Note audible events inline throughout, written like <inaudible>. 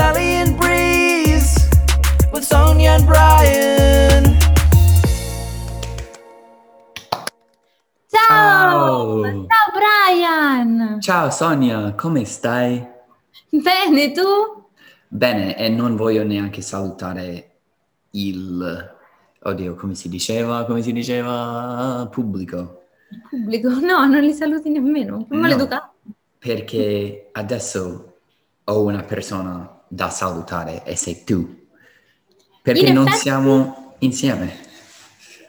Italian breeze with Sonia and Brian. Ciao! Ciao! Ciao Brian! Ciao Sonia, come stai? Bene, tu? Bene, e non voglio neanche salutare il... Oddio, come si diceva? Come si diceva? Pubblico. Pubblico? No, non li saluti nemmeno. Che No. maleducato. Perché adesso ho una persona da salutare e sei tu. Perché In non effetti- siamo insieme.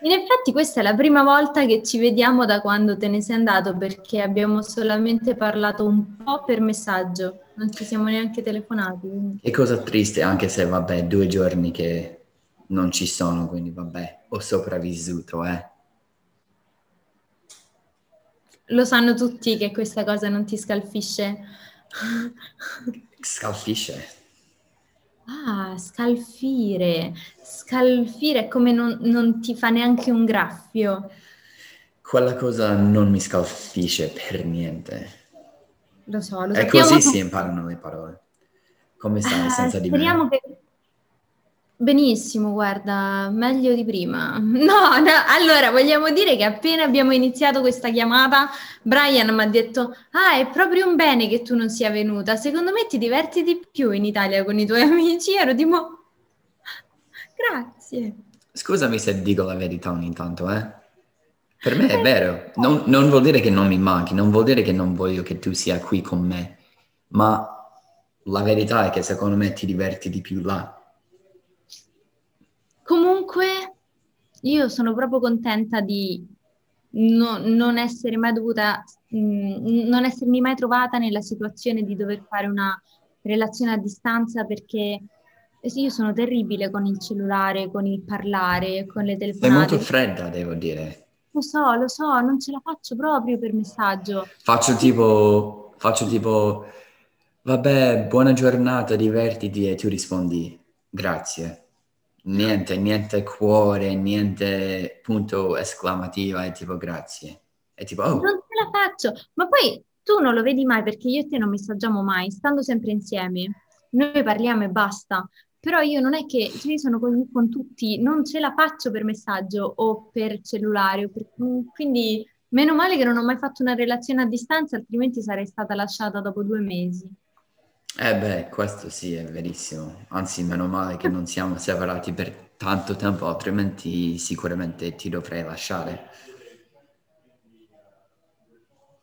In effetti questa è la prima volta che ci vediamo da quando te ne sei andato perché abbiamo solamente parlato un po' per messaggio, non ci siamo neanche telefonati. quindi- Che cosa triste, anche se vabbè, due giorni che non ci sono, quindi vabbè, ho sopravvissuto, eh. Lo sanno tutti che questa cosa non ti scalfisce. Scalfisce. Ah, scalfire. Scalfire è come non, non ti fa neanche un graffio. Quella cosa non mi scalfisce per niente. Lo so, lo E sappiamo così tutti. si imparano le parole. Come stai Eh, senza di speriamo me? che... Benissimo, guarda, meglio di prima. <laughs> No, no, allora vogliamo dire che appena abbiamo iniziato questa chiamata, Brian mi ha detto: Ah, è proprio un bene che tu non sia venuta. Secondo me ti diverti di più in Italia con i tuoi <laughs> amici. Ero tipo, <laughs> grazie. Scusami se dico la verità ogni tanto, eh. Per me è vero. Non, non vuol dire che non mi manchi, non vuol dire che non voglio che tu sia qui con me, ma la verità è che secondo me ti diverti di più là. Comunque, io sono proprio contenta di no- non essere mai dovuta, mh, non essermi mai trovata nella situazione di dover fare una relazione a distanza perché eh sì, io sono terribile con il cellulare, con il parlare, con le Sei telefonate. molto fredda, devo dire. Lo so, lo so, non ce la faccio proprio per messaggio. Faccio tipo, faccio tipo, vabbè, buona giornata, divertiti e tu rispondi, grazie. Niente, niente cuore, niente punto esclamativa, è tipo grazie. È tipo, oh, Non ce la faccio, ma poi tu non lo vedi mai perché io e te non messaggiamo mai, stando sempre insieme. Noi parliamo e basta. Però io non è che cioè io sono con, con tutti, non ce la faccio per messaggio o per cellulare. o per- mm, quindi meno male che non ho mai fatto una relazione a distanza, altrimenti sarei stata lasciata dopo due mesi. Eh beh, questo sì, è verissimo. Anzi, meno male che non siamo separati per tanto tempo, altrimenti sicuramente ti dovrei lasciare.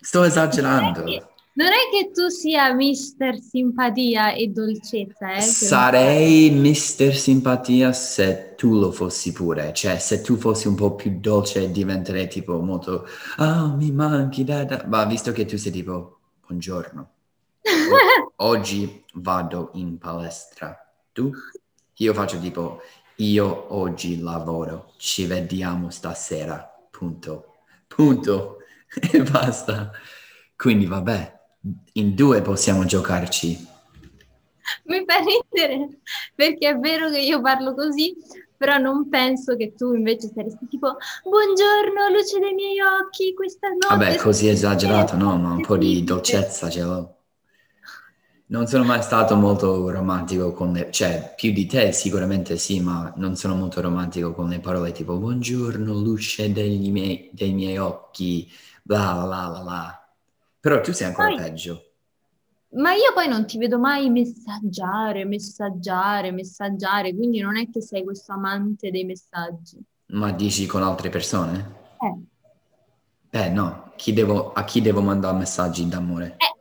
Sto esagerando. Non è che, non è che tu sia mister simpatia e dolcezza, eh? Sarei Mister Simpatia se tu lo fossi pure, cioè se tu fossi un po' più dolce diventerei tipo molto, ah mi manchi, da, da." ma visto che tu sei tipo, buongiorno, oggi vado in palestra, tu? Io faccio tipo, io oggi lavoro, ci vediamo stasera, punto, punto, <laughs> e basta. Quindi vabbè, in due possiamo giocarci. Mi fa ridere perché è vero che io parlo così, però non penso che tu invece saresti tipo buongiorno, luce dei miei occhi, questa notte. Vabbè, così esagerato, no? Ma un po' di dolcezza ce l'ho. Non sono mai stato molto romantico con le... Cioè, più di te sicuramente sì, ma non sono molto romantico con le parole tipo buongiorno, luce degli miei, dei miei occhi, bla bla bla bla bla. Però tu sei ancora Poi- peggio. Ma io poi non ti vedo mai messaggiare, messaggiare, messaggiare, quindi non è che sei questo amante dei messaggi. Ma dici con altre persone? Eh, Beh, no. Chi devo- a chi devo mandare messaggi d'amore? eh,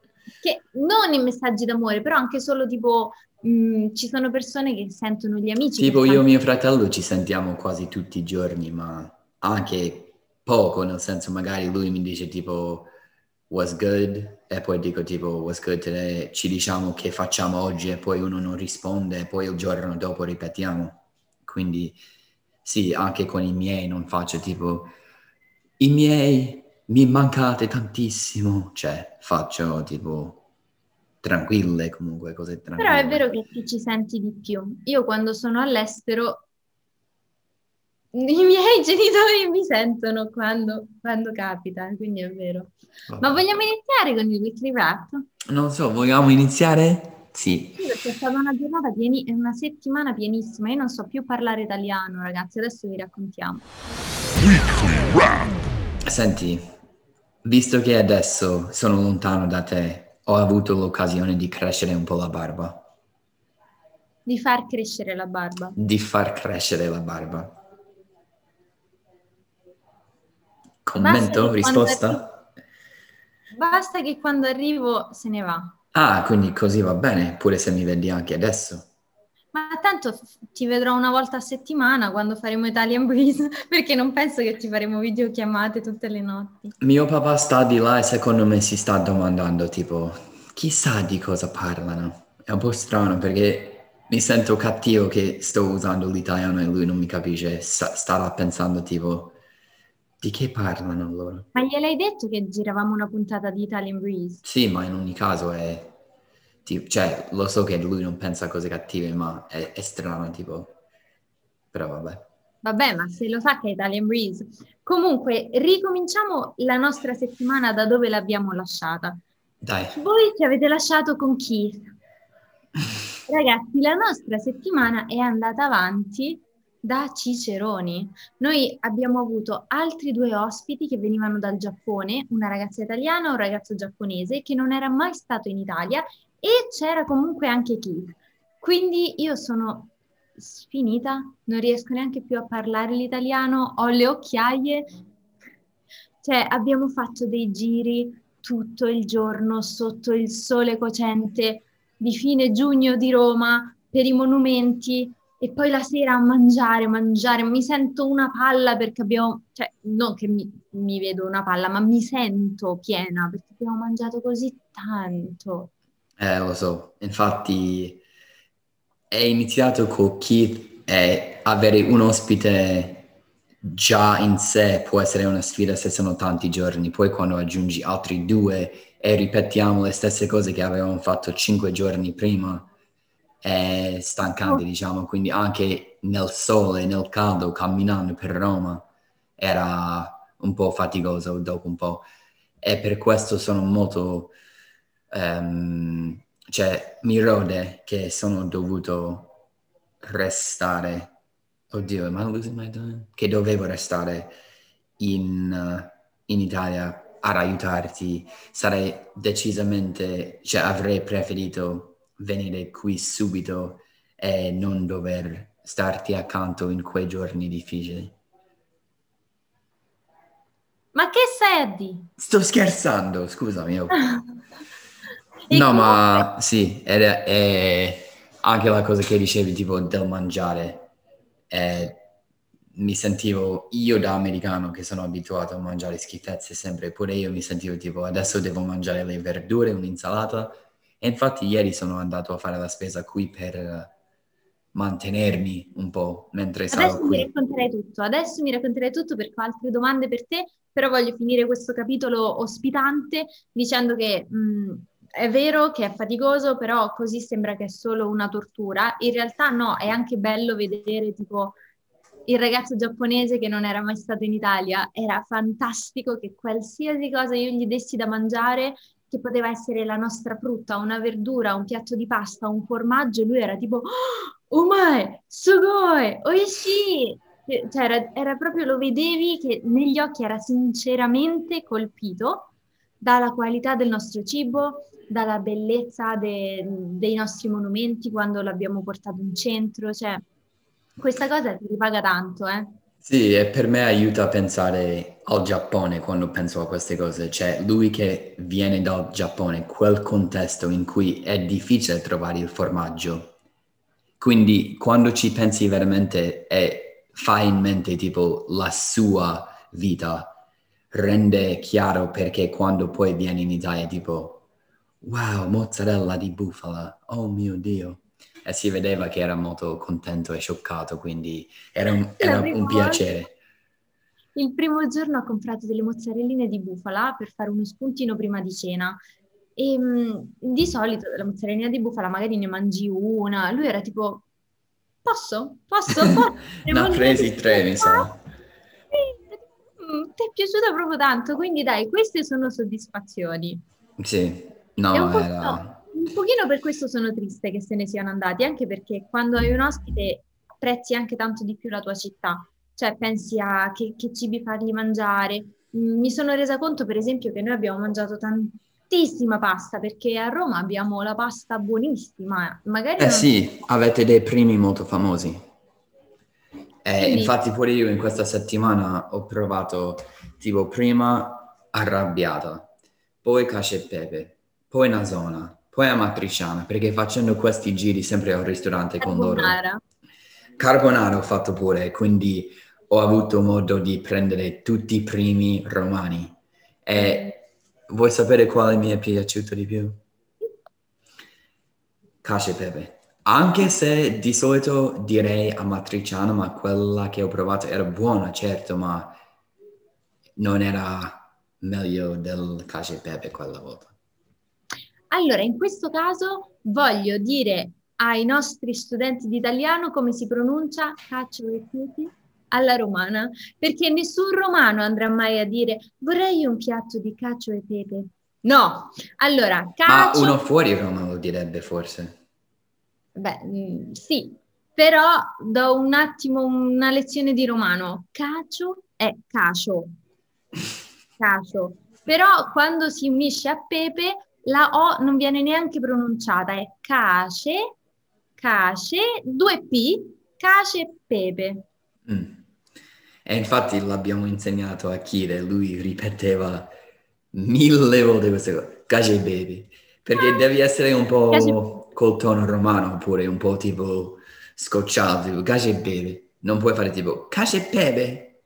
che non i messaggi d'amore, però anche solo tipo mh, ci sono persone che sentono gli amici. Tipo io e mio fratello ci sentiamo quasi tutti i giorni, ma anche poco, nel senso magari lui mi dice tipo was good e poi dico tipo was good today, ci diciamo che facciamo oggi e poi uno non risponde e poi il giorno dopo ripetiamo. Quindi sì, anche con i miei non faccio tipo i miei mi mancate tantissimo, cioè faccio tipo tranquille comunque, cose tranquille. Però è vero che ti ci senti di più. Io quando sono all'estero, i miei <laughs> genitori mi sentono quando, quando capita, quindi è vero. Ma Vabbè. vogliamo iniziare con il weekly wrap? Non so, vogliamo iniziare? Sì, Sì, perché è stata una giornata pieni- una settimana pienissima. Io non so più parlare italiano, ragazzi. Adesso vi raccontiamo. senti, visto che adesso sono lontano da te, ho avuto l'occasione di crescere un po' la barba, Di far crescere la barba. di far crescere la barba. Basta Commento? quando Risposta? Basta che quando arrivo se ne va. Ah, quindi così va bene, pure se mi vedi anche adesso. Ma tanto ti vedrò una volta a settimana quando faremo Italian Breeze, <laughs> perché non penso che ci faremo videochiamate tutte le notti. Mio papà sta di là e secondo me si sta domandando tipo, chissà di cosa parlano. È un po' strano perché mi sento cattivo che sto usando l'italiano e lui non mi capisce. Sta- starà pensando tipo, di che parlano loro? Ma gliel'hai detto che giravamo una puntata di Italian Breeze? Sì, ma in ogni caso è... tipo- cioè, lo so che lui non pensa a cose cattive, ma è, è strano tipo... Però vabbè. Vabbè, ma se lo sa che è Italian Breeze. Comunque, ricominciamo la nostra settimana da dove l'abbiamo lasciata. Dai. Voi ci avete lasciato con Keith. <laughs> Ragazzi, la nostra settimana è andata avanti da Ciceroni. Noi abbiamo avuto altri due ospiti che venivano dal Giappone, una ragazza italiana e un ragazzo giapponese che non era mai stato in Italia e c'era comunque anche Keith. Quindi io sono sfinita, non riesco neanche più a parlare l'italiano, ho le occhiaie. Cioè, abbiamo fatto dei giri tutto il giorno sotto il sole cocente di fine giugno di Roma per i monumenti e poi la sera a mangiare, mangiare. Mi sento una palla perché abbiamo, cioè, non che mi, mi vedo una palla, ma mi sento piena perché abbiamo mangiato così tanto. Eh, lo so, infatti è iniziato con Keith e avere un ospite già in sé può essere una sfida se sono tanti giorni, poi quando aggiungi altri due e ripetiamo le stesse cose che avevamo fatto cinque giorni prima è stancante, diciamo, quindi anche nel sole, nel caldo, camminando per Roma era un po' faticoso dopo un po' e per questo sono molto ehm, cioè mi rode che sono dovuto restare oddio am I losing my time? che dovevo restare in, eh, in Italia ad aiutarti sarei decisamente cioè avrei preferito venire qui subito e non dover starti accanto in quei giorni difficili Ma che dire? sto scherzando scusami oh. <laughs> No, ma sì, ed è, è anche la cosa che dicevi, tipo del mangiare. Eh, mi sentivo io da americano che sono abituato a mangiare schifezze sempre, pure io mi sentivo tipo adesso devo mangiare le verdure, un'insalata. E infatti ieri sono andato a fare la spesa qui per mantenermi un po' mentre stavo Adesso mi qui. racconterei tutto, adesso mi racconterei tutto perché ho altre domande per te, però voglio finire questo capitolo ospitante dicendo che mh, è vero che è faticoso, però così sembra che è solo una tortura. In realtà no, è anche bello vedere tipo il ragazzo giapponese che non era mai stato in Italia. Era fantastico che qualsiasi cosa io gli dessi da mangiare, che poteva essere la nostra frutta, una verdura, un piatto di pasta, un formaggio, lui era tipo Oh my, sugoi, oishi! Cioè, era, era proprio, lo vedevi che negli occhi era sinceramente colpito dalla qualità del nostro cibo, dalla bellezza de- dei nostri monumenti quando l'abbiamo portato in centro, cioè questa cosa ti ripaga tanto, eh. Sì, e per me aiuta a pensare al Giappone quando penso a queste cose, cioè lui che viene dal Giappone, quel contesto in cui è difficile trovare il formaggio. Quindi quando ci pensi veramente e fai in mente tipo la sua vita, rende chiaro perché quando poi vieni in Italia tipo wow, mozzarella di bufala, oh mio Dio. E si vedeva che era molto contento e scioccato, quindi era un, era un piacere. Il primo giorno ho comprato delle mozzarelline di bufala per fare uno spuntino prima di cena. E mh, di solito la mozzarellina di bufala magari ne mangi una. Lui era tipo, posso? Posso? <laughs> Posso? Mangio presi una?" tre, mi sa. Mm, Ti è piaciuta proprio tanto, quindi dai, queste sono soddisfazioni. Sì, È un no, po' era... no, un pochino per questo sono triste che se ne siano andati, anche perché quando hai un ospite apprezzi anche tanto di più la tua città, cioè pensi a che, che cibi fargli mangiare. Mm, Mi sono resa conto, per esempio, che noi abbiamo mangiato tantissima pasta, perché a Roma abbiamo la pasta buonissima, magari Eh non- sì, avete dei primi molto famosi. Eh, Quindi- infatti pure io in questa settimana ho provato tipo prima arrabbiata, poi cacio e pepe, poi nasona, poi amatriciana, perché facendo questi giri sempre al ristorante con loro. carbonara. Carbonara ho fatto pure, quindi ho avuto modo di prendere tutti i primi romani. E vuoi sapere quale mi è piaciuto di più? Cacio e pepe. Anche se di solito direi amatriciana, ma quella che ho provato era buona, certo, ma non era meglio del cacio e pepe quella volta. Allora, in questo caso voglio dire ai nostri studenti di italiano come si pronuncia cacio e pepe alla romana, perché nessun romano andrà mai a dire vorrei un piatto di cacio e pepe. No, allora, Ma cacio, uno fuori Roma lo direbbe forse. beh, mm, sì, però do un attimo una lezione di romano. Cacio è cacio, <laughs> cacio. Però quando si unisce a pepe, la O non viene neanche pronunciata, è cace, cace, due P, cace e pepe. Mm. E infatti l'abbiamo insegnato a Kire, lui ripeteva mille volte queste cose, cacio e pepe, perché devi essere un po' col tono romano oppure un po' tipo scocciato, tipo cacio e pepe. Non puoi fare tipo cacio e pepe.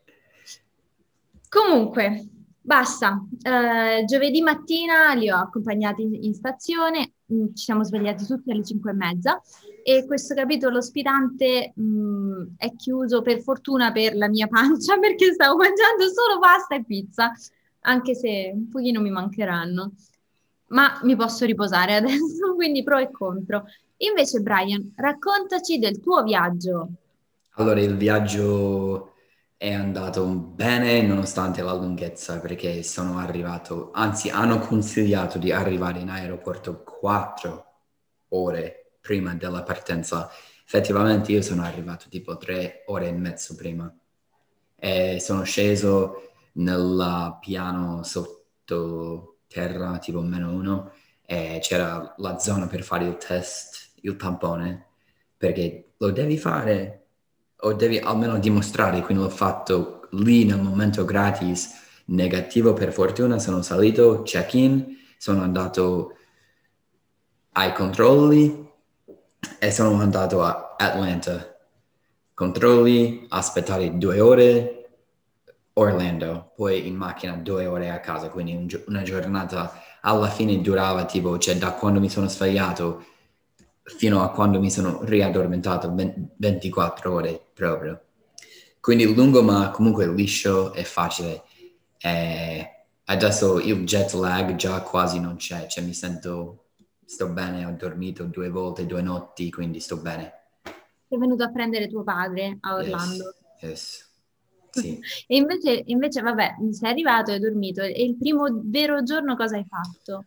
Comunque, basta. Eh, giovedì mattina li ho accompagnati in, in stazione, mm, ci siamo svegliati tutti alle 5 e mezza e questo capitolo ospitante mm, è chiuso per fortuna per la mia pancia <laughs> perché stavo mangiando solo pasta e pizza, anche se un pochino mi mancheranno. Ma mi posso riposare <laughs> adesso, quindi pro e contro. Invece, Brian, raccontaci del tuo viaggio. Allora il viaggio è andato bene nonostante la lunghezza perché sono arrivato, anzi hanno consigliato di arrivare in aeroporto quattro ore prima della partenza. Effettivamente io sono arrivato tipo tre ore e mezzo prima e sono sceso nel piano sottoterra, tipo meno uno, e c'era la zona per fare il test, il tampone, perché lo devi fare o devi almeno dimostrare, quindi l'ho fatto lì nel momento gratis, negativo per fortuna, sono salito, check-in, sono andato ai controlli e sono andato a Atlanta. Controlli, aspettare due ore, Orlando, poi in macchina due ore a casa, quindi un una giornata alla fine durava tipo, cioè da quando mi sono svegliato fino a quando mi sono riaddormentato, ben- 24 ore proprio. Quindi lungo ma comunque liscio e facile. E adesso il jet lag già quasi non c'è, cioè mi sento, sto bene, ho dormito due volte, due notti, quindi sto bene. Sei venuto a prendere tuo padre a Orlando. Yes, yes. <laughs> Sì. E invece, invece, vabbè, sei arrivato e hai dormito. E il primo vero giorno cosa hai fatto?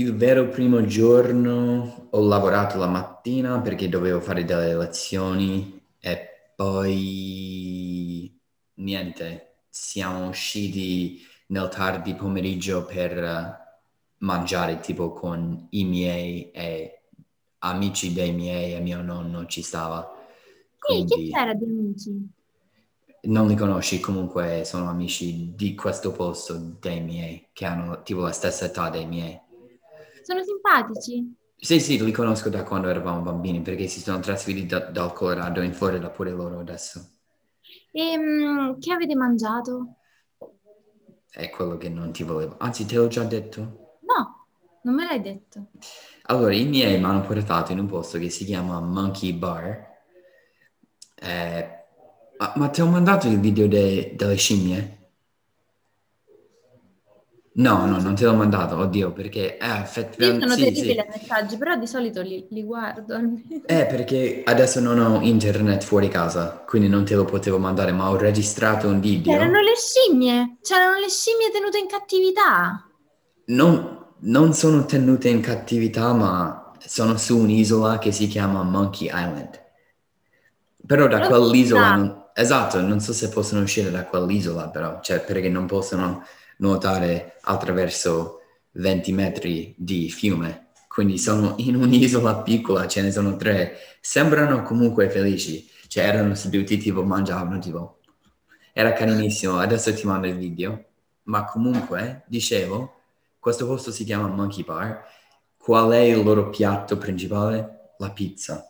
Il vero primo giorno ho lavorato la mattina perché dovevo fare delle lezioni e poi niente, siamo usciti nel tardi pomeriggio per eh, mangiare tipo con i miei e amici dei miei e mio nonno ci stava. Sì, chi Quindi c'era di amici? non li conosci, comunque sono amici di questo posto dei miei, che hanno tipo la stessa età dei miei. Sono simpatici? Sì, sì, li conosco da quando eravamo bambini perché si sono trasferiti da- dal Colorado in Florida pure loro adesso. E mm, che avete mangiato? È quello che non ti volevo. Anzi, te l'ho già detto. No, non me l'hai detto. Allora, i miei mi hanno portato in un posto che si chiama Monkey Bar. Eh, ma, ma ti ho mandato il video de- delle scimmie? No, no, non te l'ho mandato, oddio, perché eh, Io effettivamente sono sì, terribile sì. ai messaggi, però di solito li, li guardo almeno. Eh, perché adesso non ho internet fuori casa, quindi non te lo potevo mandare, ma ho registrato un video. C'erano le scimmie, c'erano le scimmie tenute in cattività. Non, non sono tenute in cattività, ma sono su un'isola che si chiama Monkey Island. Però da L'ho quell'isola, non- esatto, non so se possono uscire da quell'isola, però, cioè perché non possono nuotare attraverso 20 metri di fiume. Quindi sono in un'isola piccola, ce ne sono tre. Sembrano comunque felici, cioè erano seduti tipo mangiavano tipo. Era carinissimo, adesso ti mando il video. Ma comunque, dicevo, questo posto si chiama Monkey Bar. Qual è il loro piatto principale? La pizza.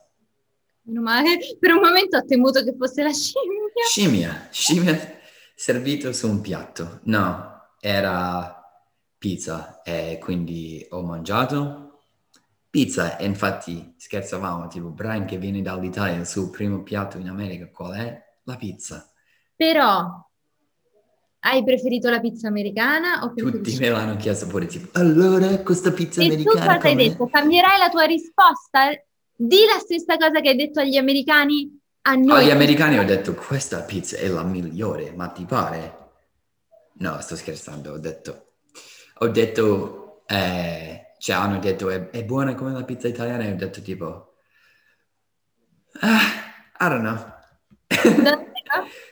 Meno male. Per un momento ho temuto che fosse la scimmia. Scimmia, scimmia servito su un piatto. No, era pizza e quindi ho mangiato pizza e infatti scherzavamo, tipo Brian che viene dall'Italia, il suo primo piatto in America qual è? La pizza. Però, hai preferito la pizza americana o Tutti preferisci... me l'hanno chiesto pure tipo, allora questa pizza E tu americana cosa hai com'è?" detto? Cambierai la tua risposta? Di la stessa cosa che hai detto agli americani a noi. Agli americani ho detto questa pizza è la migliore, ma ti pare? No, sto scherzando, ho detto, ho detto, eh, cioè hanno detto è, è buona come la pizza italiana e ho detto tipo, ah, I don't know. <laughs>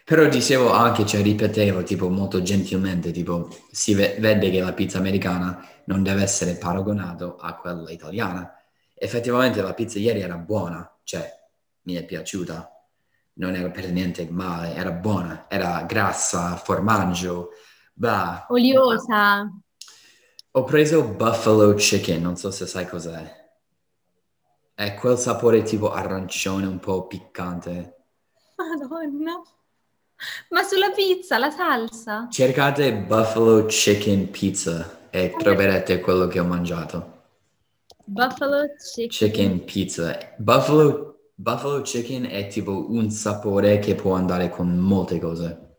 Però dicevo anche, cioè ripetevo tipo molto gentilmente, tipo si ve- vede che la pizza americana non deve essere paragonato a quella italiana. Effettivamente la pizza ieri era buona, cioè mi è piaciuta, non era per niente male, era buona, era grassa, formaggio, bah. Oliosa. Ho preso buffalo chicken, non so se sai cos'è. È quel sapore tipo arancione, un po' piccante. Madonna. Ma sulla pizza, la salsa? Cercate buffalo chicken pizza e troverete quello che ho mangiato. Buffalo chicken. Chicken pizza. Buffalo, buffalo chicken è tipo un sapore che può andare con molte cose.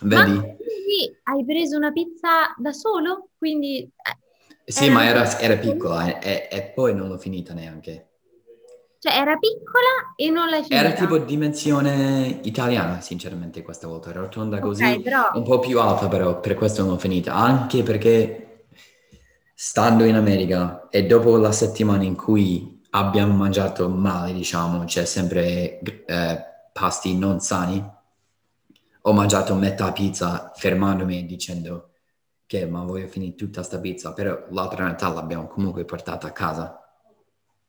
Ma Vedi? Quindi hai preso una pizza da solo? Quindi... eh, Sì, era- ma era, era piccola e, e poi non l'ho finita neanche. Cioè era piccola e non l'hai finita? Era tipo dimensione italiana, sinceramente, questa volta. Rotonda così, Ok, però... un po' più alta, però per questo non l'ho finita. Anche perché stando in America e dopo la settimana in cui abbiamo mangiato male, diciamo, c'è sempre eh, pasti non sani, ho mangiato metà pizza fermandomi e dicendo che ma voglio finire tutta sta pizza, però l'altra metà l'abbiamo comunque portata a casa.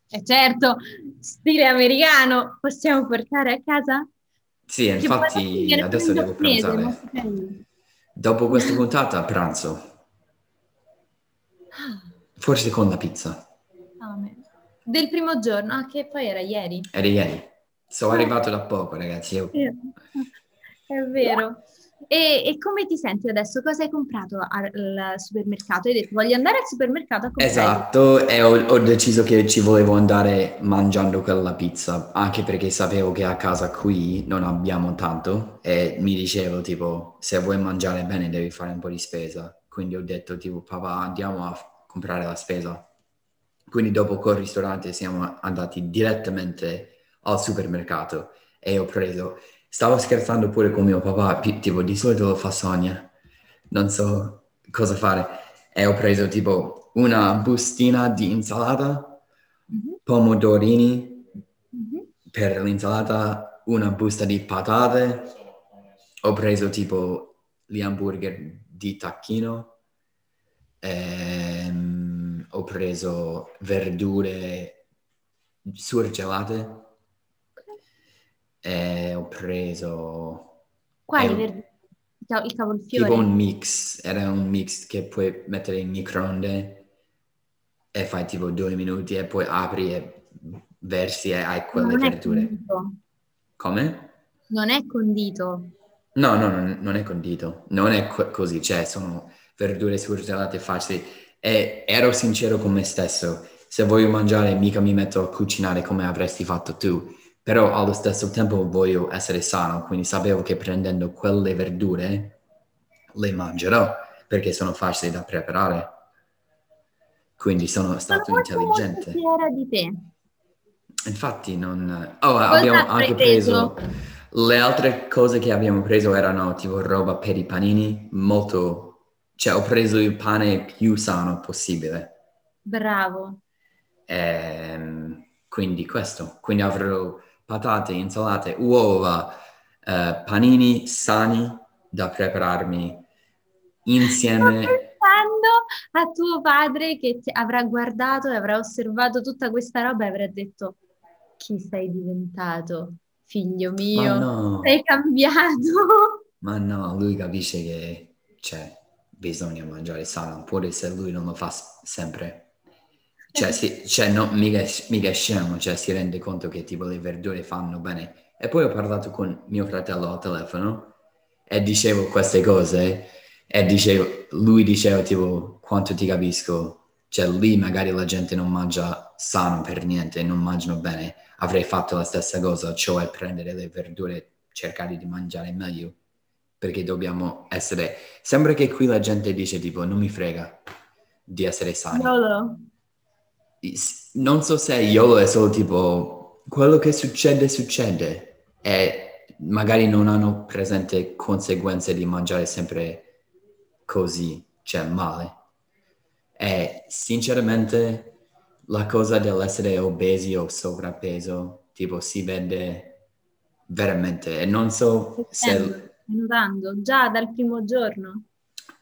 Eh certo, stile americano, possiamo portare a casa? Sì, poi infatti adesso devo pranzare. carino. Dopo questa puntata pranzo, forse con la pizza. Fame. Del primo giorno, ah, che poi era ieri. Era ieri. Sono arrivato da poco, ragazzi. Io- È vero. E, e come ti senti adesso? Cosa hai comprato al supermercato? Hai detto voglio andare al supermercato a comprare. Esatto, e ho, ho deciso che ci volevo andare mangiando quella pizza, anche perché sapevo che a casa qui non abbiamo tanto e mi dicevo tipo, se vuoi mangiare bene devi fare un po' di spesa. Quindi ho detto tipo, papà andiamo a comprare la spesa. Quindi dopo col ristorante siamo andati direttamente al supermercato e ho preso, stavo scherzando pure con mio papà, pi- tipo di solito lo fa Sonia, non so cosa fare, e ho preso tipo una bustina di insalata, Mhm, pomodorini mhm. per l'insalata, una busta di patate, ho preso tipo gli hamburger di tacchino, ehm, ho preso verdure surgelate e ho preso Quali Eh, verdure? Il ca- Il cavolfiore? tipo un mix, era un mix che puoi mettere in microonde e fai tipo due minuti e poi apri e versi e hai quelle verdure. Come? Non è condito. No, no, non, non è condito, non è co- così, cioè sono verdure surgelate facili e ero sincero con me stesso, se voglio mangiare mica mi metto a cucinare come avresti fatto tu, però allo stesso tempo voglio essere sano, quindi sapevo che prendendo quelle verdure le mangerò perché sono facili da preparare, quindi sono stato molto, molto intelligente. fiera di te. Infatti non... Oh, abbiamo Cosa hai anche preso... Le altre cose che abbiamo preso erano tipo roba per i panini, molto... Cioè ho preso il pane più sano possibile. Bravo. Ehm, quindi questo. Quindi avrò patate, insalate, uova, eh, panini sani da prepararmi insieme. A tuo padre che ti avrà guardato e avrà osservato tutta questa roba e avrà detto: Chi sei diventato, figlio mio? no, Sei cambiato. ma no, lui capisce che cioè, bisogna mangiare sano, pure se lui non lo fa sempre. Cioè, si, cioè no, mica, mica scemo, cioè si rende conto che tipo le verdure fanno bene. E poi ho parlato con mio fratello al telefono e dicevo queste cose e dicevo, lui diceva tipo quanto ti capisco, cioè lì magari la gente non mangia sano per niente, non mangiano bene, avrei fatto la stessa cosa, cioè prendere le verdure, cercare di mangiare meglio, perché dobbiamo essere, sembra che qui la gente dice tipo non mi frega di essere sani. Lolo. S- Non so se YOLO è solo tipo quello che succede succede e magari non hanno presente conseguenze di mangiare sempre così, cioè male. E sinceramente la cosa dell'essere obesi o sovrappeso tipo si vede veramente e non so se notando già dal primo giorno.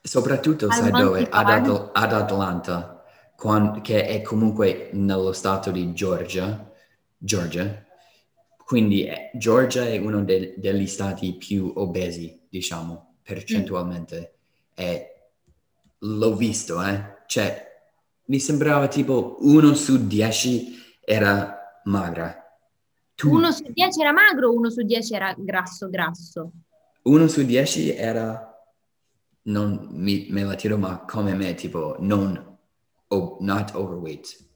soprattutto Al sai dove? Ad. Atl- ad Atlanta, quan- che è comunque nello stato di Georgia, Georgia. Quindi eh, Georgia è uno de- degli stati più obesi, diciamo, percentualmente. E l'ho visto, eh. Cioè, mi sembrava tipo uno su dieci era magra. Tu- Uno su dieci era magro, uno su dieci era grasso grasso. uno su dieci era, non mi- me la tiro, ma come me, tipo, non, o- not overweight.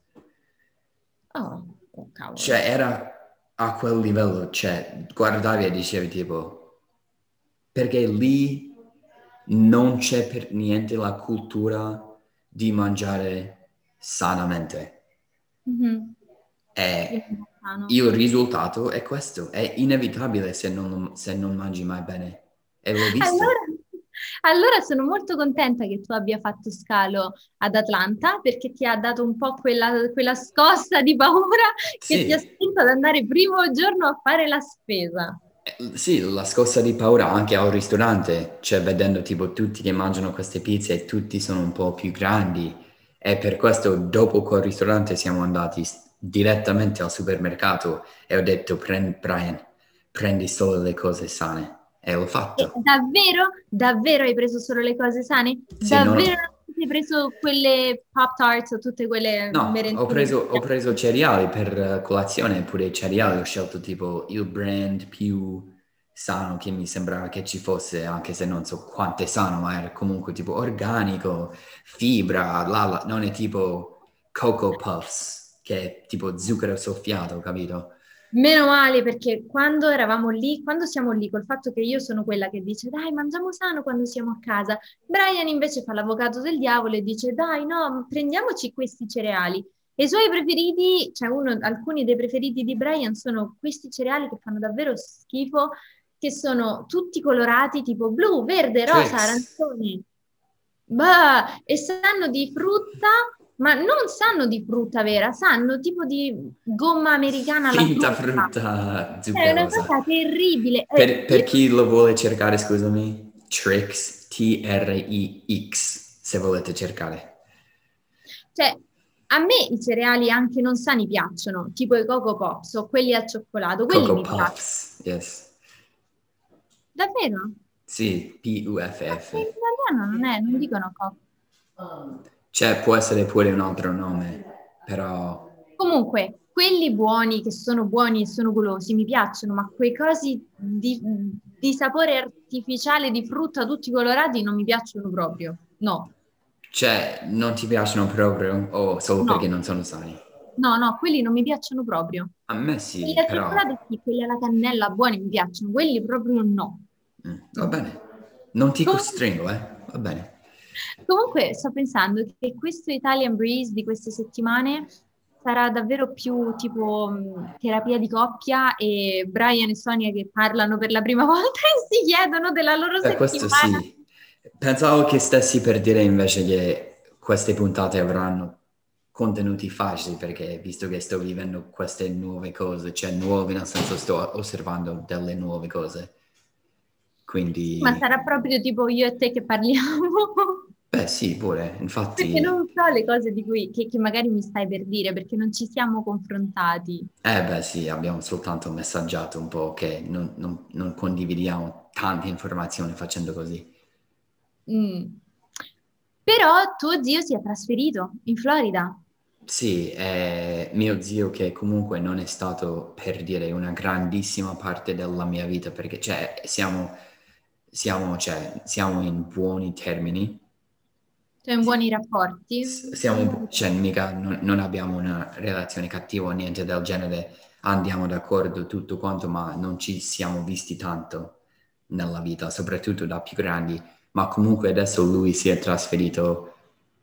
Oh, oh, cavolo. Cioè, era a quel livello, cioè, guardavi e dicevi tipo, perché lì non c'è per niente la cultura di mangiare sanamente. Mhm. E il risultato è questo, è inevitabile se non, se non mangi mai bene. E l'ho visto. Allora, allora sono molto contenta che tu abbia fatto scalo ad Atlanta perché ti ha dato un po' quella, quella scossa di paura che Sì. ti ha spinto ad andare primo giorno a fare la spesa. Eh, Sì, la scossa di paura anche al ristorante, cioè vedendo tipo tutti che mangiano queste pizze e tutti sono un po' più grandi e per questo dopo quel ristorante siamo andati direttamente al supermercato e ho detto "Pren- Brian, prendi solo le cose sane e l'ho E fatto. davvero, davvero hai preso solo le cose sane? Sì, Davvero non hai preso quelle Pop Tarts o tutte quelle No, merendine? ho preso, ho preso cereali per eh, colazione, pure cereali ho scelto tipo il brand più sano che mi sembrava che ci fosse, anche se non so quanto è sano, ma era comunque tipo organico, fibra, la, la- non è tipo Cocoa Puffs, che è tipo zucchero soffiato, capito? Meno male perché quando eravamo lì, quando siamo lì, col fatto che io sono quella che dice dai, mangiamo sano quando siamo a casa, Brian invece fa l'avvocato del diavolo e dice dai, no, prendiamoci questi cereali. E i suoi preferiti, cioè uno, alcuni dei preferiti di Brian sono questi cereali che fanno davvero schifo, che sono tutti colorati tipo blu, verde, rosa, Trix. arancioni. Bah, e sanno di frutta, ma non sanno di frutta vera, sanno tipo di gomma americana Finta frutta. frutta È una cosa terribile. Eh, Per, per io- chi lo vuole cercare, scusami, Trix, T-R-I-X, se volete cercare. Cioè, a me i cereali anche non sani piacciono, tipo i Coco Pops o quelli al cioccolato, quelli Cocoa mi piacciono. Puffs, yes. Davvero? Sì, P-U-F-F. In italiano non è, non dicono Coco. Cioè, può essere pure un altro nome, però... Comunque, quelli buoni, che sono buoni e sono golosi, mi piacciono, ma quei cosi di, di sapore artificiale di frutta tutti colorati non mi piacciono proprio. No, Cioè, non ti piacciono proprio o solo No. perché non sono sani? no, no, quelli non mi piacciono proprio. A me sì, Quelli però... sì, quelli alla cannella buoni mi piacciono, quelli proprio no. Mm, va bene. Non ti costringo, eh? Va bene. Comunque sto pensando che questo Italian Breeze di queste settimane sarà davvero più tipo mh, terapia di coppia e Brian e Sonia che parlano per la prima <laughs> volta e si chiedono della loro Beh, questo settimana. sì. Pensavo che stessi per dire invece che queste puntate avranno contenuti facili perché visto che sto vivendo queste nuove cose, cioè nuove nel senso sto osservando delle nuove cose. Quindi... Ma sarà proprio tipo io e te che parliamo? <laughs> Beh sì, pure, infatti... Perché non so le cose di cui, che, che magari mi stai per dire, perché non ci siamo confrontati. Eh beh sì, abbiamo soltanto messaggiato un po' che non, non- non condividiamo tante informazioni facendo così. Mm. Però tuo zio si è trasferito in Florida. Sì, è mio zio che comunque non è stato, per dire, una grandissima parte della mia vita, perché cioè, siamo, siamo, cioè, siamo in buoni termini, Cioè in buoni rapporti. Siamo cioè, mica non, non abbiamo una relazione cattiva o niente del genere, andiamo d'accordo tutto quanto, ma non ci siamo visti tanto nella vita, soprattutto da più grandi, ma comunque adesso lui si è trasferito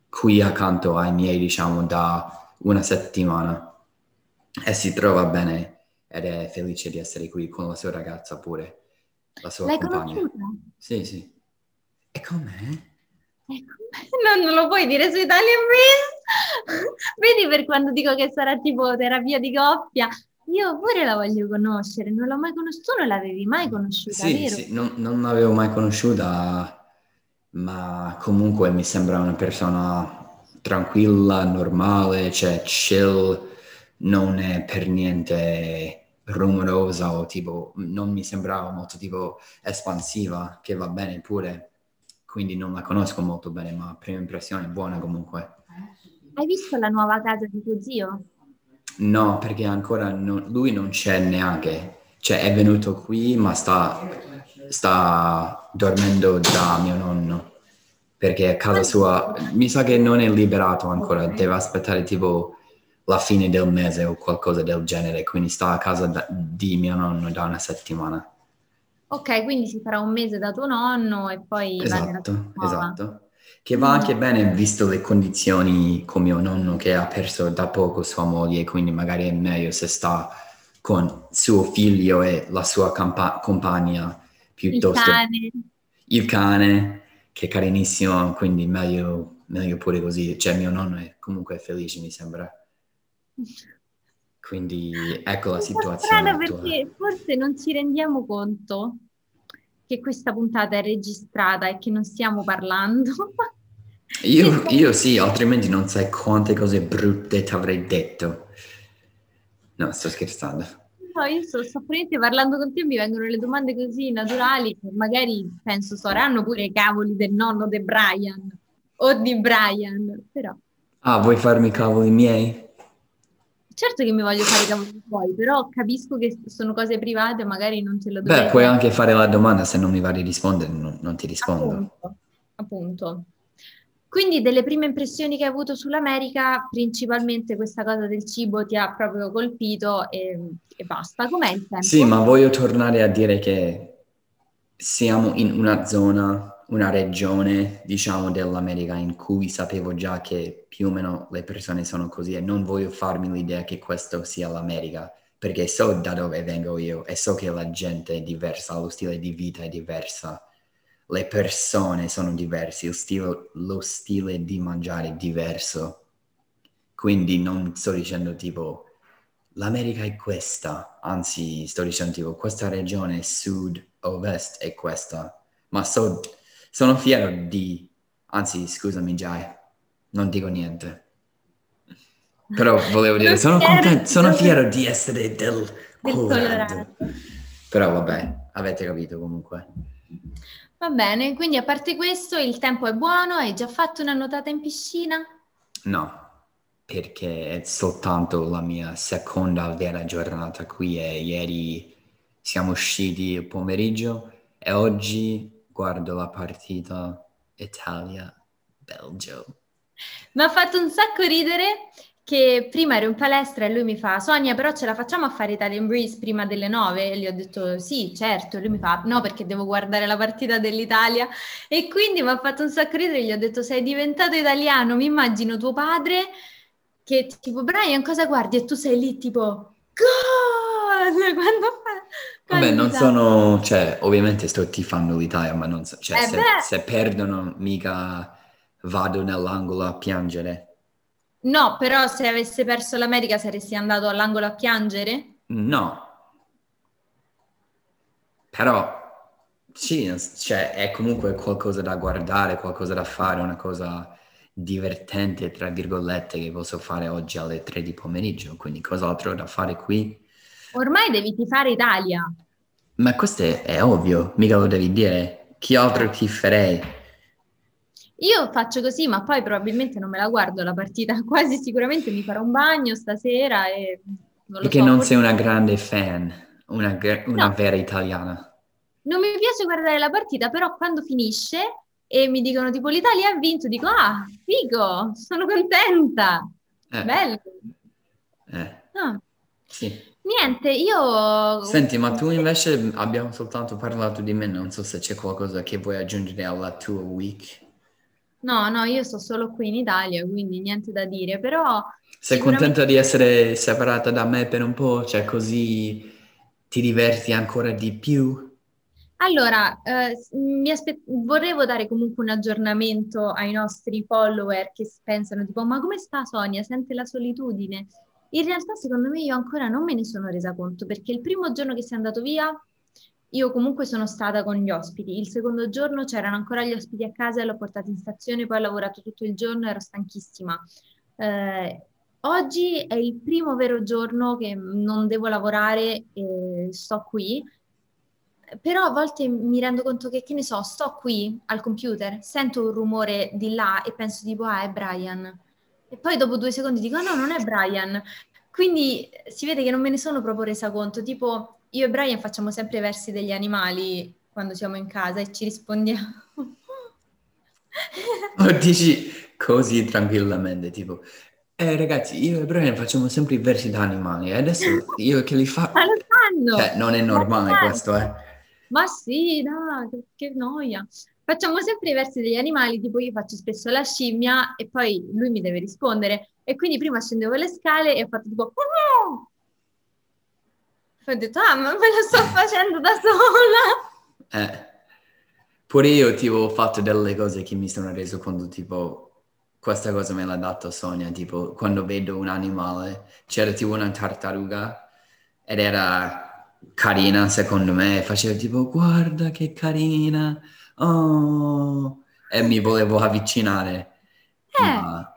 qui accanto ai miei, diciamo, da una settimana e si trova bene ed è felice di essere qui con la sua ragazza pure, la sua L'hai compagna. conosciuta? Sì, sì. E com'è? No, non lo puoi dire su Italian Breeze. Vedi per quando dico che sarà tipo terapia di coppia. Io pure la voglio conoscere, non l'ho mai conosciuta, tu non l'avevi mai conosciuta, Sì, vero? sì, non, non l'avevo mai conosciuta, ma comunque mi sembra una persona tranquilla, normale, cioè chill, non è per niente rumorosa o tipo, non mi sembrava molto tipo espansiva, che va bene pure, quindi non la conosco molto bene, ma prima impressione è buona comunque. Hai visto la nuova casa di tuo zio? No, perché ancora non- lui non c'è neanche, cioè è venuto qui ma sta, sta dormendo da mio nonno, perché a casa sua mi sa che non è liberato ancora, deve aspettare tipo la fine del mese o qualcosa del genere, quindi sta a casa da- di mio nonno da una settimana. Ok, quindi si farà un mese da tuo nonno e poi Esatto, esatto. Che va anche bene visto le condizioni con mio nonno che ha perso da poco sua moglie, quindi magari è meglio se sta con suo figlio e la sua campa- compagna Il piuttosto cane. il cane, che è carinissimo, quindi meglio, meglio pure così. Cioè mio nonno è comunque felice, mi sembra. Quindi ecco la situazione strano attuale. perché forse non ci rendiamo conto che questa puntata è registrata e che non stiamo parlando. <laughs> Io, io sì, altrimenti non sai quante cose brutte ti avrei detto. No, sto scherzando. No, io sto, praticamente parlando con te mi vengono le domande così naturali che magari penso saranno pure i cavoli del nonno di Brian o di Brian, però Ah, vuoi farmi i cavoli miei? Certo che mi voglio fare i cavoli tuoi, però capisco che sono cose private, magari non te lo dovrei Beh, puoi anche fare la domanda, se non mi va di rispondere, non, non ti rispondo. Appunto, appunto. Quindi delle prime impressioni che hai avuto sull'America, principalmente questa cosa del cibo ti ha proprio colpito e, e basta. Com'è il tempo? Sì, ma voglio tornare a dire che siamo in una zona, una regione, diciamo, dell'America in cui sapevo già che più o meno le persone sono così e non voglio farmi l'idea che questo sia l'America, perché so da dove vengo io e so che la gente è diversa, lo stile di vita è diversa, le persone sono diverse, il stile, lo stile di mangiare è diverso. Quindi non sto dicendo tipo l'America è questa, anzi sto dicendo tipo questa regione sud-ovest è questa, ma so- sono fiero di, anzi scusami Jai, non dico niente. Però volevo dire, sono contento, sono fiero di essere del del. Colorado. Però vabbè, avete capito comunque. Va bene, quindi a parte questo il tempo è buono, hai già fatto una nuotata in piscina? No, perché è soltanto la mia seconda vera giornata qui e ieri siamo usciti il pomeriggio e oggi guardo la partita Italia-Belgio. Mi ha fatto un sacco ridere che prima ero in palestra e lui mi fa Sonia però ce la facciamo a fare Italian Breeze prima delle nove? E gli ho detto sì certo e lui mi fa no perché devo guardare la partita dell'Italia e quindi mi ha fatto un sacco ridere gli ho detto sei diventato italiano mi immagino tuo padre che tipo Brian cosa guardi e tu sei lì tipo gol <laughs> quando Vabbè, non sono, cioè, ovviamente sto tifando l'Italia, ma non so, cioè, Eh se, se perdono mica vado nell'angolo a piangere. No, però se avesse perso l'America saresti andato all'angolo a piangere? No. Però sì, cioè, è comunque qualcosa da guardare, qualcosa da fare, una cosa divertente, tra virgolette, che posso fare oggi alle 3 di pomeriggio. Quindi cos'altro da fare qui? Ormai devi tifare Italia. Ma questo è, è ovvio, mica lo devi dire. Chi altro ti farei? Io faccio così, ma poi probabilmente non me la guardo la partita. <laughs> Quasi sicuramente mi farò un bagno stasera e non lo Perché so, non forse- sei una grande fan, una, una No. vera italiana. Non mi piace guardare la partita, però quando finisce e mi dicono tipo l'Italia ha vinto, dico ah, figo, sono contenta. Eh, Bello. eh, Ah, sì. Niente, io... Senti, ma tu invece abbiamo soltanto parlato di me, non so se c'è qualcosa che vuoi aggiungere alla tua week. No, no, io sto solo qui in Italia, quindi niente da dire, però Sei sicuramente- contenta di essere separata da me per un po'? Cioè così ti diverti ancora di più? Allora, eh, mi aspe- volevo dare comunque un aggiornamento ai nostri follower che pensano tipo, ma come sta Sonia? Sente la solitudine? In realtà, secondo me, io ancora non me ne sono resa conto perché il primo giorno che sei andato via, io comunque sono stata con gli ospiti. Il secondo giorno c'erano ancora gli ospiti a casa e l'ho portata in stazione, poi ho lavorato tutto il giorno, ero stanchissima. Eh, oggi è il primo vero giorno che non devo lavorare e sto qui. Però a volte mi rendo conto che, che ne so, sto qui al computer, sento un rumore di là e penso tipo, ah, è Brian. E poi dopo due secondi dico, no, non è Brian. Quindi si vede che non me ne sono proprio resa conto. Tipo, io e Brian facciamo sempre i versi degli animali quando siamo in casa e ci rispondiamo. <laughs> O dici così tranquillamente, tipo, eh ragazzi, io e Brian facciamo sempre i versi da animali e adesso io che li fa... Ma lo sanno! Cioè, non è normale Ma questo, eh. Ma sì, dai, che noia. Facciamo sempre i versi degli animali, tipo io faccio spesso la scimmia e poi lui mi deve rispondere. E quindi prima scendevo le scale e ho fatto tipo... "Oh!" Poi ho detto, ah, ma me lo sto <laughs> facendo da sola. Eh. Pure io tipo ho fatto delle cose che mi sono reso conto, tipo, questa cosa me l'ha dato Sonia, tipo, quando vedo un animale, c'era tipo una tartaruga ed era carina secondo me, facevo tipo, guarda che carina, oh, e mi volevo avvicinare. Eh, Ma-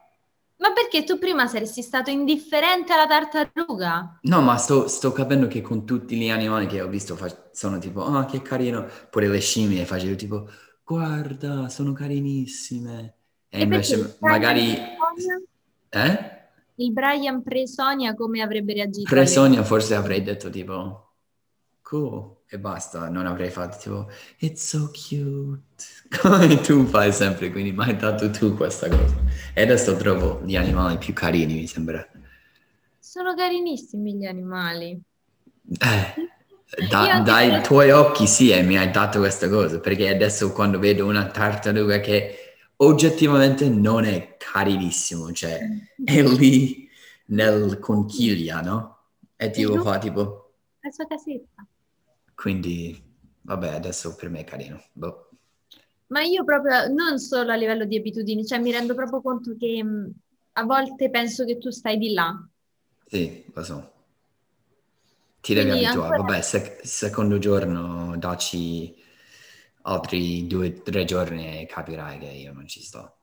ma perché tu prima saresti stato indifferente alla tartaruga? No, ma sto, sto capendo che con tutti gli animali che ho visto fa- sono tipo, ah, che carino. Pure le scimmie facevo tipo, guarda, sono carinissime. E E invece magari... pre-Sonia- Eh? Il Brian pre-Sonia come avrebbe reagito? Pre alle- Sonia forse avrei detto tipo, cool, e basta. Non avrei fatto tipo, it's so cute. <laughs> Come tu fai sempre, quindi mi hai dato tu questa cosa. E adesso trovo gli animali più carini, mi sembra. Sono carinissimi gli animali. Eh, da- dai per- tuoi occhi sì, e mi hai dato questa cosa, perché adesso quando vedo una tartaruga che oggettivamente non è carinissimo, cioè è lì nel conchiglia, no? E tipo Mhm. fa tipo, La sua casetta. Quindi vabbè, adesso per me è carino. Boh. Ma io proprio, non solo a livello di abitudini, cioè mi rendo proprio conto che mh, a volte penso che tu stai di là. Sì, lo so. Ti devi Quindi abituare. ancora- Vabbè, sec- secondo giorno dacci altri due o tre giorni e capirai che io non ci sto.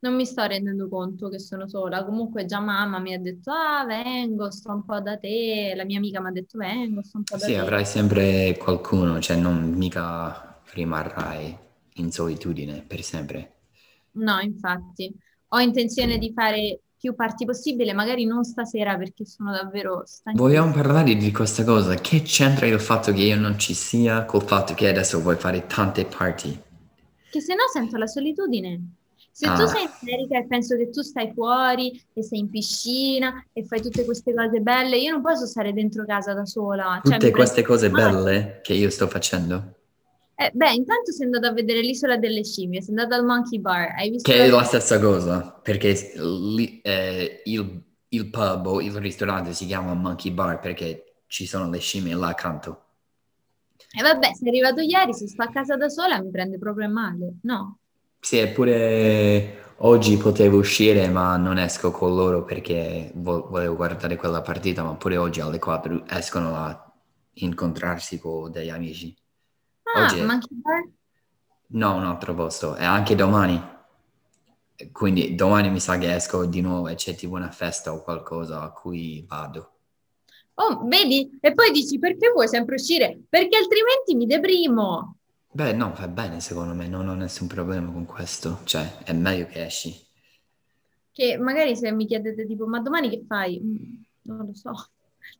Non mi sto rendendo conto che sono sola. Comunque già mamma mi ha detto, ah, vengo, sto un po' da te. La mia amica mi ha detto, vengo, sto un po' da Sì, te. avrai sempre qualcuno, cioè non mica rimarrai in solitudine per sempre. No, infatti. Ho intenzione di fare più parti possibile, magari non stasera perché sono davvero stanca. Vogliamo parlare di questa cosa? Che c'entra il fatto che io non ci sia col fatto che adesso vuoi fare tante party? Che se no sento la solitudine. Se tu Ah. sei in America e penso che tu stai fuori e sei in piscina e fai tutte queste cose belle, io non posso stare dentro casa da sola. Cioè, Tutte mi queste cose male. belle che io sto facendo, Eh, beh, intanto sei andato a vedere l'isola delle scimmie, sei andato al Monkey Bar, hai visto che è la- la stessa cosa, perché lì, eh, il, il pub o il ristorante si chiama Monkey Bar perché ci sono le scimmie là accanto. E vabbè, sei arrivato ieri, se sto a casa da sola mi prende proprio male, no? Sì, eppure oggi potevo uscire ma non esco con loro perché vo- volevo guardare quella partita, ma pure oggi alle 4 escono a incontrarsi con degli amici. Ah, Oggi ma anche te? No, un altro posto, e anche domani. Quindi domani mi sa che esco di nuovo e c'è tipo una festa o qualcosa a cui vado. Oh, vedi? E poi dici perché vuoi sempre uscire? Perché altrimenti mi deprimo. Beh, no, va bene secondo me, non ho nessun problema con questo. Cioè, è meglio che esci. Che magari se mi chiedete tipo, ma domani che fai? Mm, Non lo so.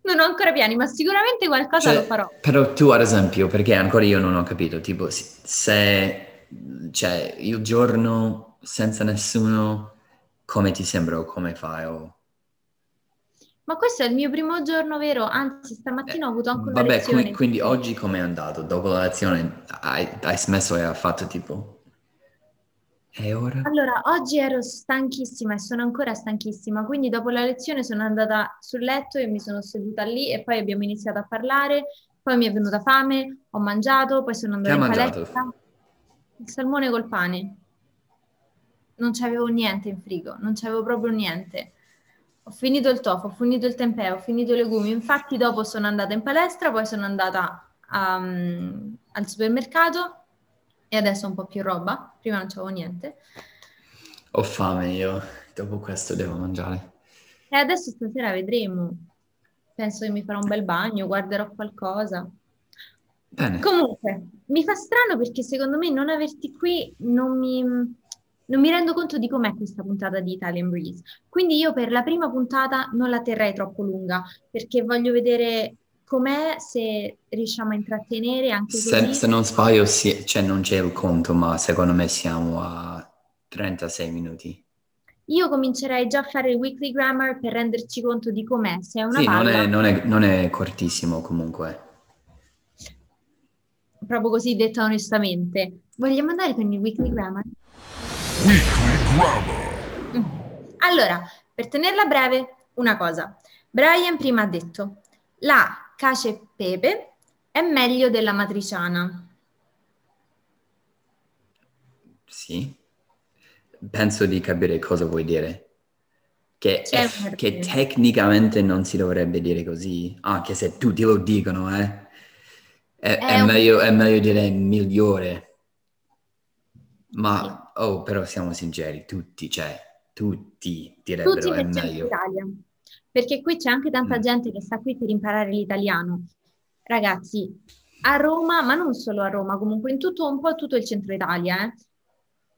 Non ho ancora piani, ma sicuramente qualcosa Cioè, lo farò. Però tu, ad esempio, perché ancora io non ho capito, tipo, se- se, cioè, il giorno senza nessuno, come ti sembra o come fai? O... Ma questo è il mio primo giorno, vero? Anzi, stamattina ho avuto anche una Vabbè, lezione. qui- quindi oggi com'è andato? Dopo la lezione hai, hai smesso e hai fatto tipo... E ora? Allora, oggi ero stanchissima e sono ancora stanchissima, quindi dopo la lezione sono andata sul letto e mi sono seduta lì e poi abbiamo iniziato a parlare, poi mi è venuta fame, ho mangiato, poi sono andata Che in hai mangiato? palestra. Il salmone col pane. Non c'avevo niente in frigo, non c'avevo proprio niente. Ho finito il tofu, ho finito il tempeh, ho finito i legumi. Infatti dopo sono andata in palestra, poi sono andata um, al supermercato e adesso ho un po' più roba. Prima non c'avevo niente. Ho fame io, dopo questo devo mangiare. E adesso stasera vedremo. Penso che mi farò un bel bagno, guarderò qualcosa. Bene. Comunque, mi fa strano perché secondo me non averti qui non mi, non mi rendo conto di com'è questa puntata di Italian Breeze. Quindi io per la prima puntata non la terrei troppo lunga perché voglio vedere com'è, se riusciamo a intrattenere anche Se, se non sbaglio, sì, cioè non c'è il conto, ma secondo me siamo a 36 minuti. Io comincerei già a fare il weekly grammar per renderci conto di com'è, se è una Sì, non è, non è- non è cortissimo comunque. proprio così detta onestamente. Vogliamo andare con il weekly grammar? Weekly Grammar. Allora, per tenerla breve, una cosa. Brian prima ha detto, la cacio e pepe è meglio della matriciana. Sì. Penso di capire cosa vuoi dire. Che, un che tecnicamente non si dovrebbe dire così, anche se tutti lo dicono, eh. È, è È un- meglio, è meglio dire migliore. Ma, oh, però siamo sinceri, tutti, cioè, tutti Tutti direbbero è nel centro meglio. Italia, perché qui c'è anche tanta Mm. gente che sta qui per imparare l'italiano. Ragazzi, a Roma, ma non solo a Roma, comunque in tutto, un po' tutto il centro Italia, eh,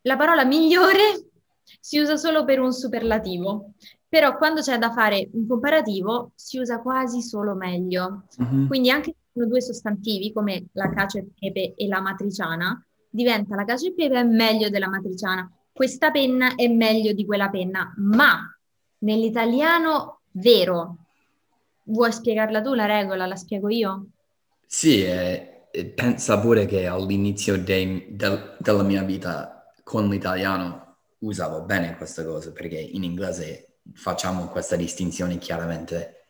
la parola migliore <laughs> si usa solo per un superlativo, però quando c'è da fare un comparativo si usa quasi solo meglio. Mhm. Quindi anche se sono due sostantivi come la cacio e pepe e la matriciana, diventa la cacio e pepe meglio della matriciana. Questa penna è meglio di quella penna, ma nell'italiano vero, vuoi spiegarla tu la regola? La spiego io? Sì, e, e pensa pure che all'inizio dei- del- della mia vita con l'italiano usavo bene questa cosa, perché in inglese facciamo questa distinzione chiaramente,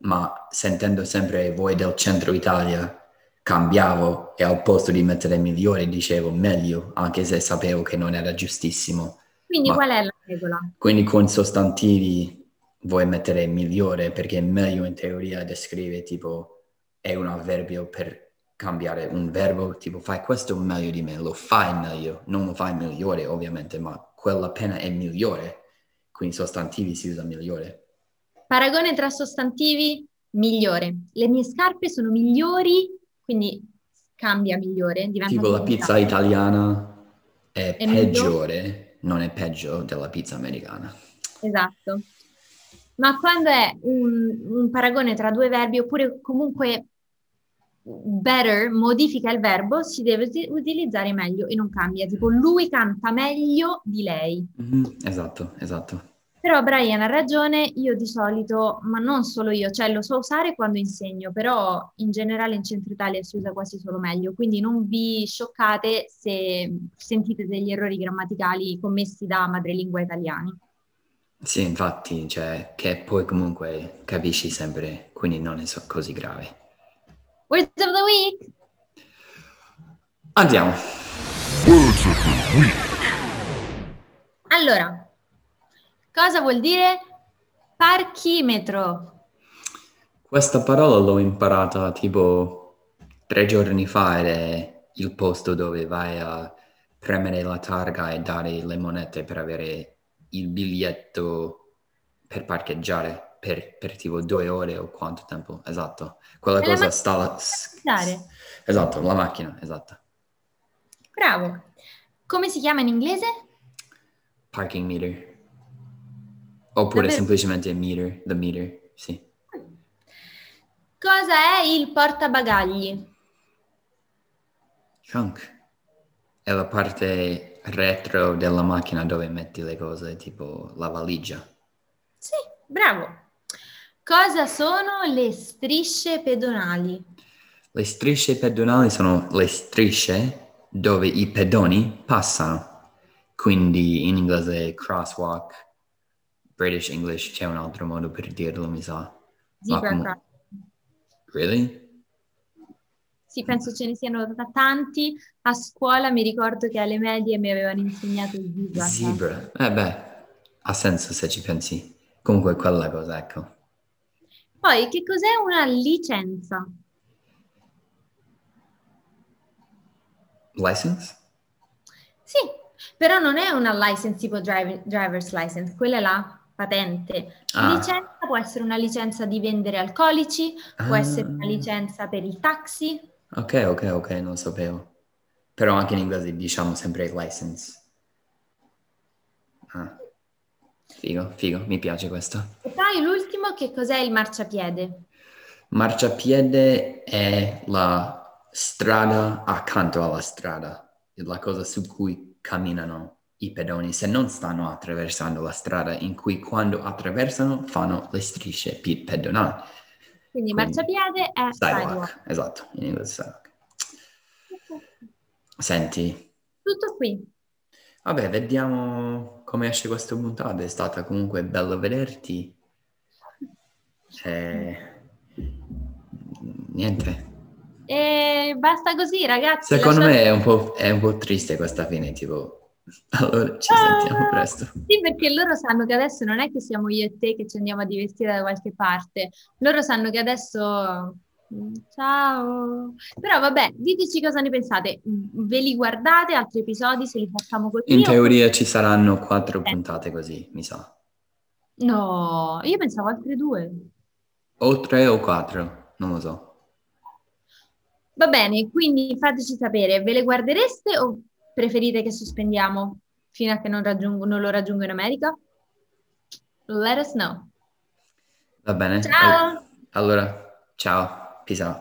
ma sentendo sempre voi del centro Italia cambiavo e al posto di mettere migliore dicevo meglio, anche se sapevo che non era giustissimo. Quindi Ma- qual è la regola? Quindi con sostantivi vuoi mettere migliore perché meglio in teoria descrive tipo è un avverbio per cambiare un verbo, tipo fai questo meglio di me, lo fai meglio, non lo fai migliore ovviamente, ma quella penna è migliore, quindi sostantivi si usa migliore. Paragone tra sostantivi, migliore. Le mie scarpe sono migliori, quindi cambia migliore, diventa Tipo la pizza brava. italiana è È migliore? peggiore, non è peggio della pizza americana. Esatto. Ma quando è un, un paragone tra due verbi, oppure comunque better modifica il verbo, si deve uti- utilizzare meglio e non cambia. Tipo, lui canta meglio di lei. Mhm, Esatto, esatto. Però Brian ha ragione, io di solito, ma non solo io, cioè lo so usare quando insegno, però in generale in Centro Italia si usa quasi solo meglio, quindi non vi scioccate se sentite degli errori grammaticali commessi da madrelingua italiani. Sì, infatti, cioè, che poi comunque capisci sempre, quindi non è so- così grave. Words of the week! Andiamo. Words of the Week. Allora, cosa vuol dire parchimetro? Questa parola l'ho imparata tipo tre giorni fa ed è il posto dove vai a premere la targa e dare le monete per avere il biglietto per parcheggiare per, per tipo due ore o quanto tempo. Esatto. Quella la cosa macchina sta parcheggiare. Esatto, la macchina, esatto. Bravo. Come si chiama in inglese? Parking meter. Oppure Davvero? semplicemente meter, the meter, sì. Cosa è il portabagagli? Trunk. È la parte retro della macchina dove metti le cose, tipo la valigia. Sì, bravo. Cosa sono le strisce pedonali? Le strisce pedonali sono le strisce dove i pedoni passano. Quindi in inglese crosswalk, British English c'è un altro modo per dirlo, mi sa. Zebra com- crossing. Really? Sì, penso ce ne siano tanti. A scuola mi ricordo che alle medie mi avevano insegnato il zebra. Zebra. Eh beh, ha senso se ci pensi. Comunque quella cosa, ecco. Poi, che cos'è una licenza? License? Sì, però non è una license tipo drive- driver's license, quella è la patente. Ah. Licenza può essere una licenza di vendere alcolici, può Ah. essere una licenza per il taxi. Ok, ok, ok, non sapevo. Però anche in inglese diciamo sempre license. Ah. Figo, figo, mi piace questo. E poi l'ultimo, che cos'è il marciapiede? Marciapiede è la strada accanto alla strada, è la cosa su cui camminano i pedoni se non stanno attraversando la strada in cui quando attraversano fanno le strisce pedonali. Quindi Quindi, marciapiede è Sidewalk, sidewalk. esatto, in inglese sidewalk. Senti, Tutto qui. vabbè, vediamo come esce questa puntata, è stata comunque bello vederti. Eh, Niente. E basta così, ragazzi. Secondo lasciate- me è un po', è un po' triste questa fine, tipo, allora ci sentiamo Ah, presto. Sì, perché loro sanno che adesso non è che siamo io e te che ci andiamo a divertire da qualche parte. Loro sanno che adesso... mm, Ciao. Però vabbè, diteci cosa ne pensate. Ve li guardate altri episodi se li facciamo così? In o- teoria ci saranno quattro Eh. puntate così, mi sa. No, io pensavo altre due. O tre o quattro, non lo so. Va bene, quindi fateci sapere, ve le guardereste o preferite che sospendiamo fino a che non, raggiungo- non lo raggiungo in America? Let us know. Va bene? Ciao! Allora, ciao, peace out.